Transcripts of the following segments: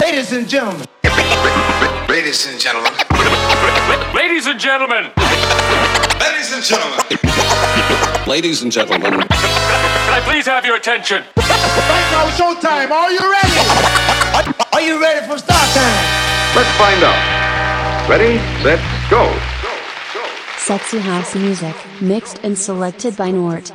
Ladies and gentlemen. Ladies and gentlemen. Ladies and gentlemen. Ladies and gentlemen. Ladies and gentlemen. Can I please have your attention? Right now, showtime. Are you ready? Are you ready for start time? Let's find out. Ready, set, go. Sexy house music, mixed and selected by Nort.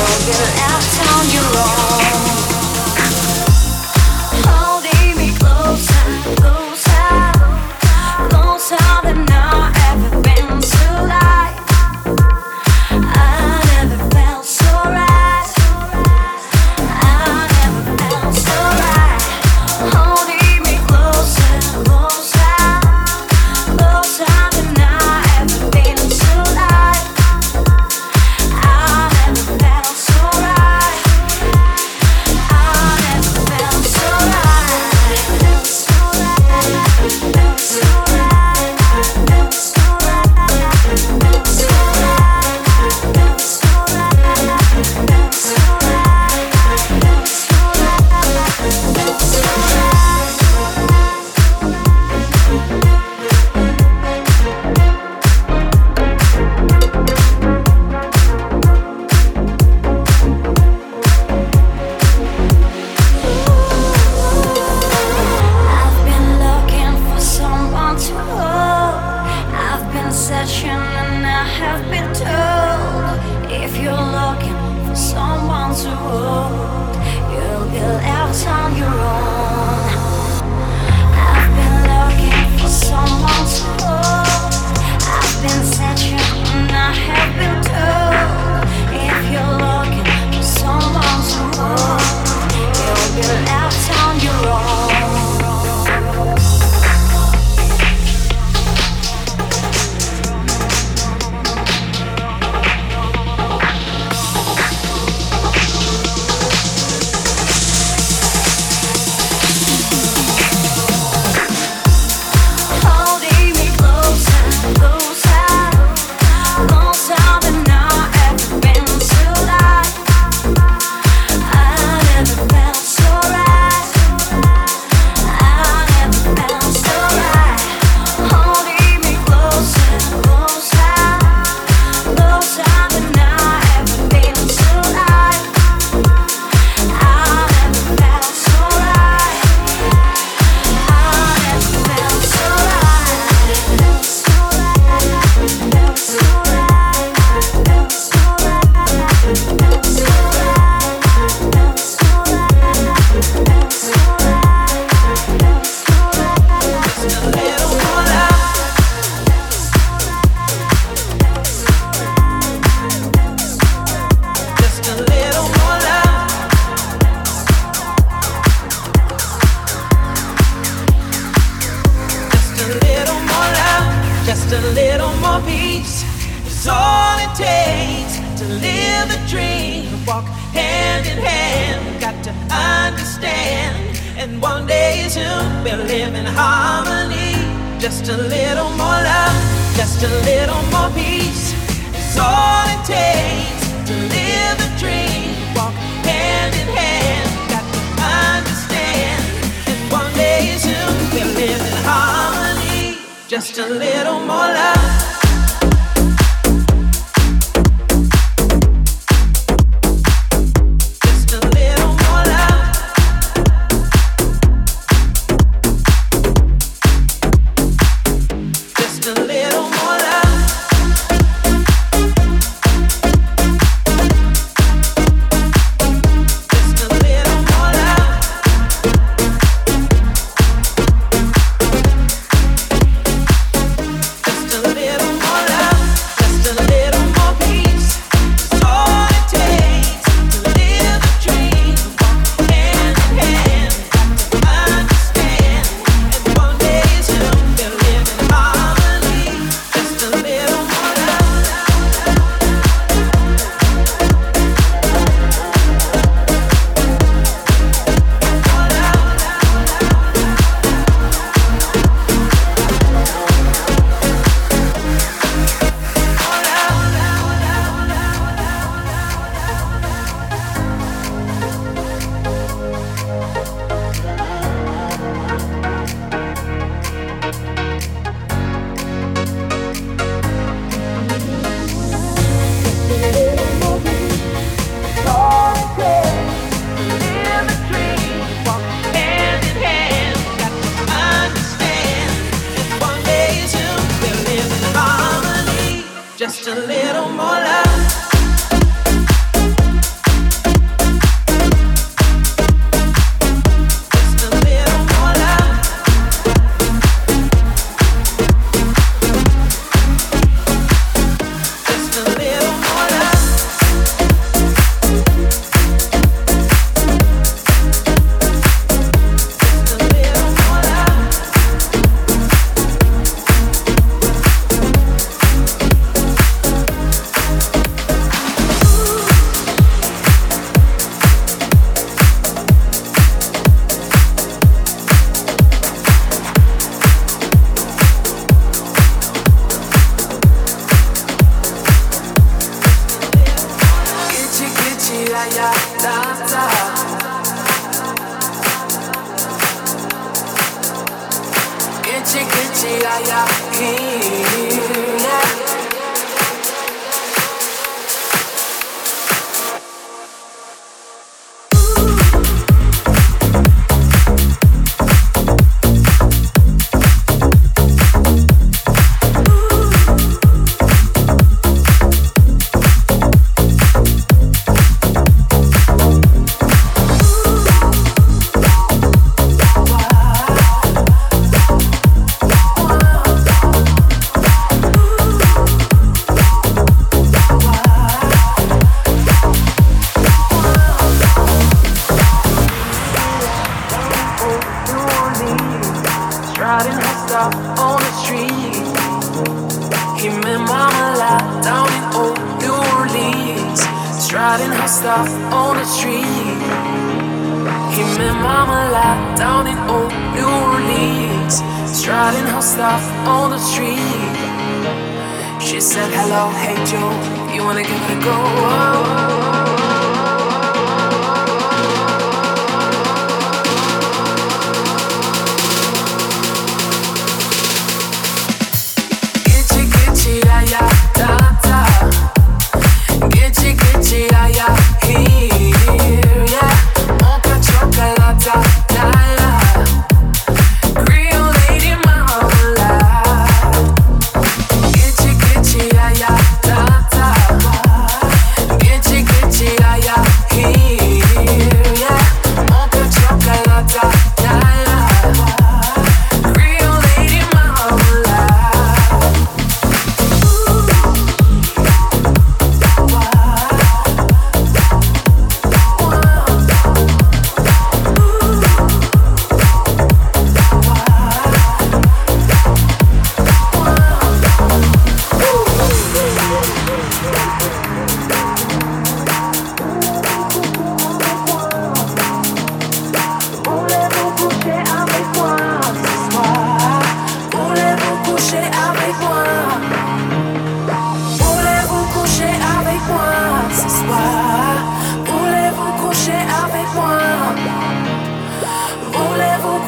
You'll be left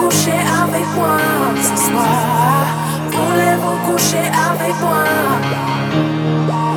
coucher avec moi ce soir. Voulez-vous coucher avec moi?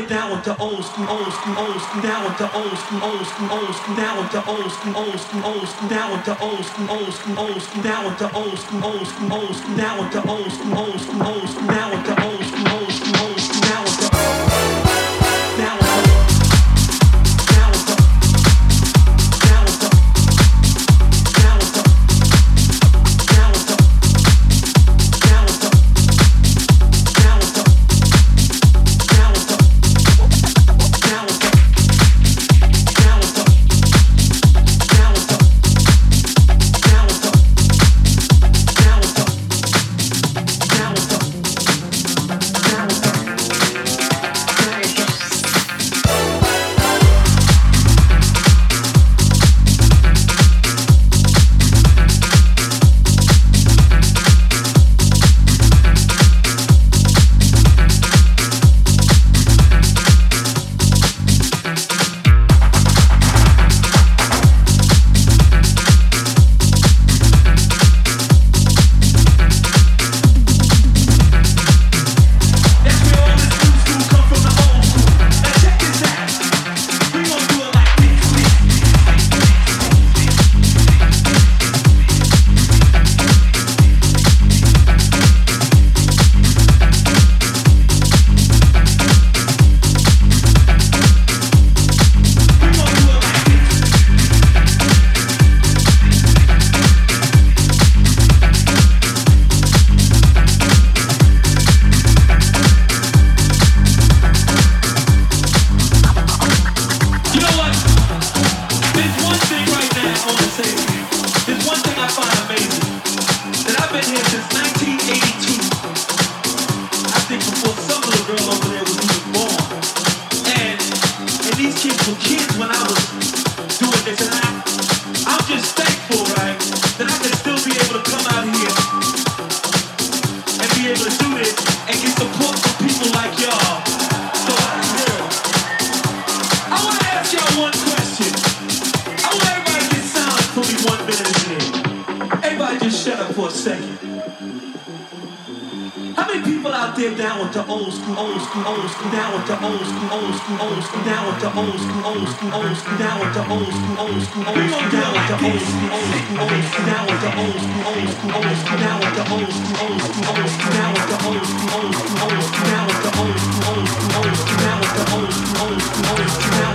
get down with the old school, old school, old school, down with the old school, old school, old school, down with the old school, old school, old school, down with the old school, old school, old school, down with the old school, old school, old school, down with the old school, old school, old school, down with the old school, old school. some kids when I was doing this. to old school, old school, old school, now at the old school, old school, old school, now at the old school, old school, old school, now at the old school, old school, old school, now at the old school, old school, old school, now at the old school, old school, old school, now at the old school, old school, old school, now at the old school, old school, old school, now at the old school, old school, old school, now at the old school, old school, old school, now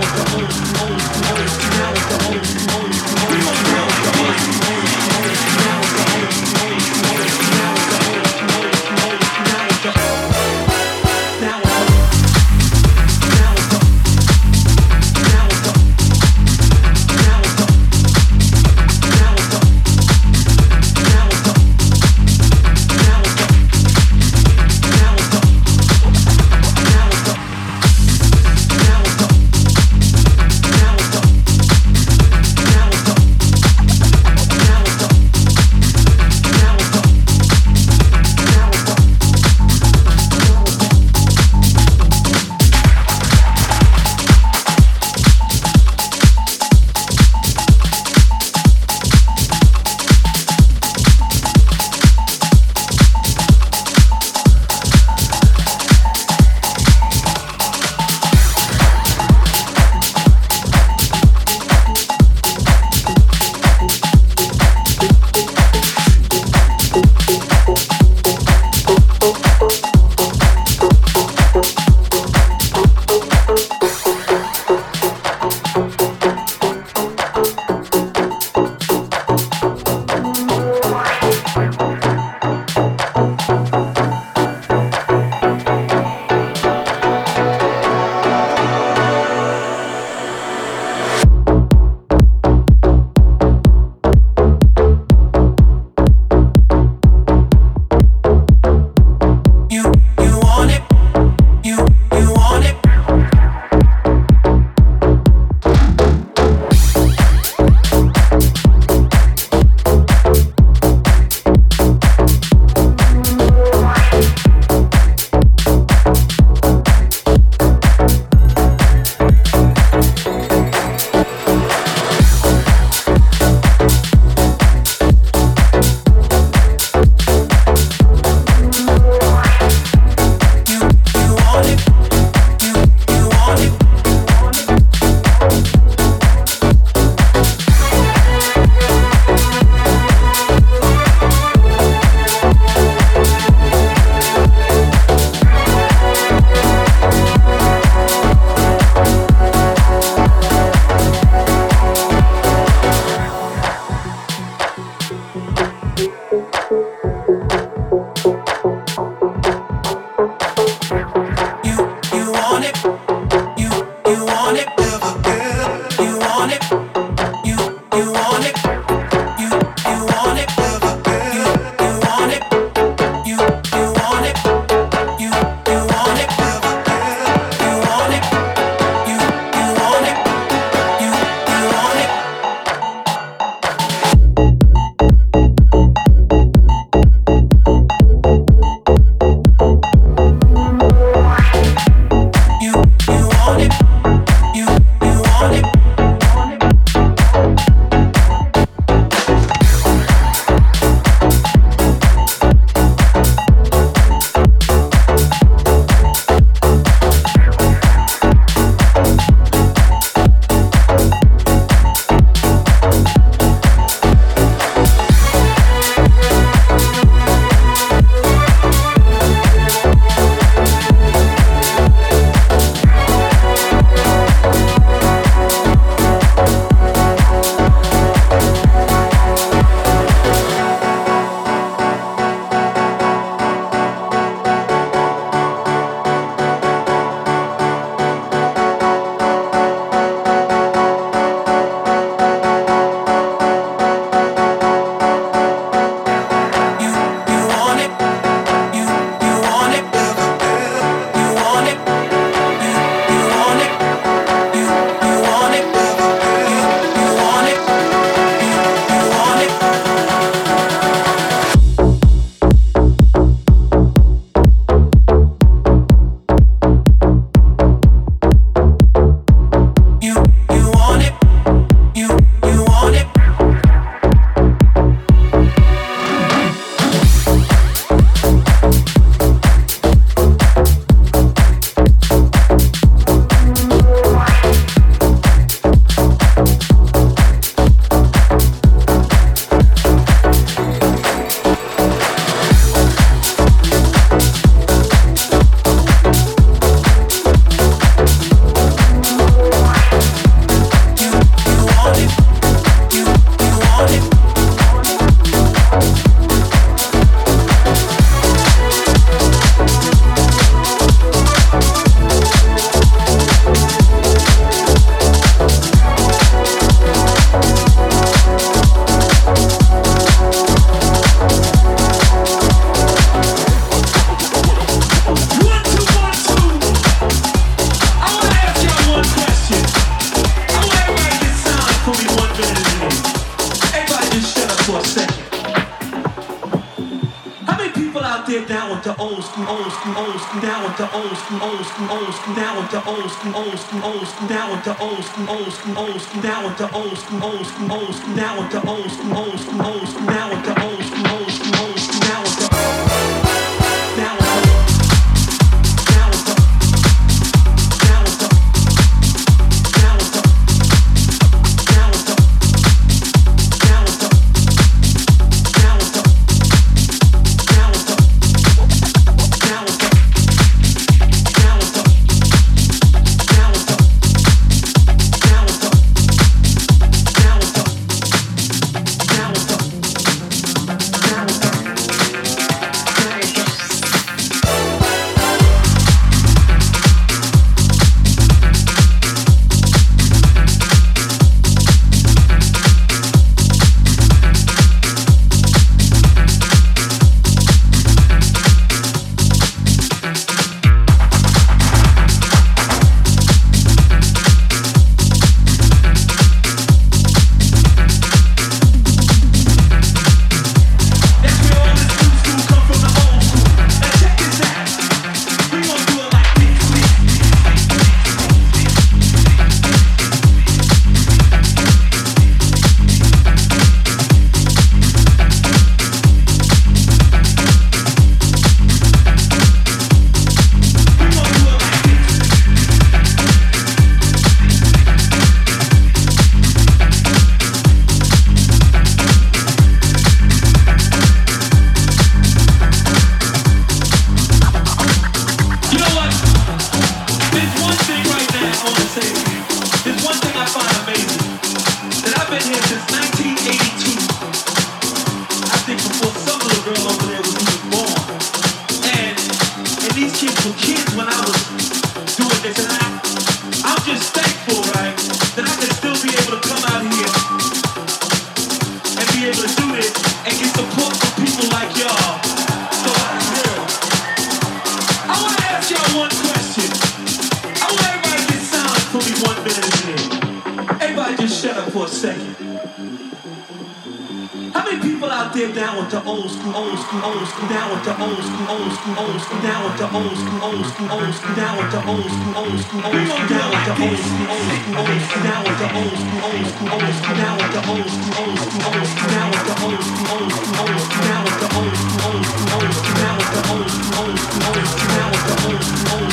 into old school, old school, old school, now into old school, old school, old school, now into old school, old school, old school, now into old school, old school, old school, now into old school, old school, old school, now into old school, old school, old school, now into old school. been here since 1982. old school, now with the old school, old school, old school, now with the old school, old school, old school, now with the old school, old school, old school, now with the old school, old school, old school, now with the old school, old school, old school, now with the old school, old school, old school, now with the old school, old school, old school, now with the old school, old school, old school, down with the old school, old school, old school, down with the old school, old school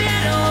from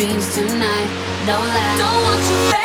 dreams tonight. No lie. Don't want you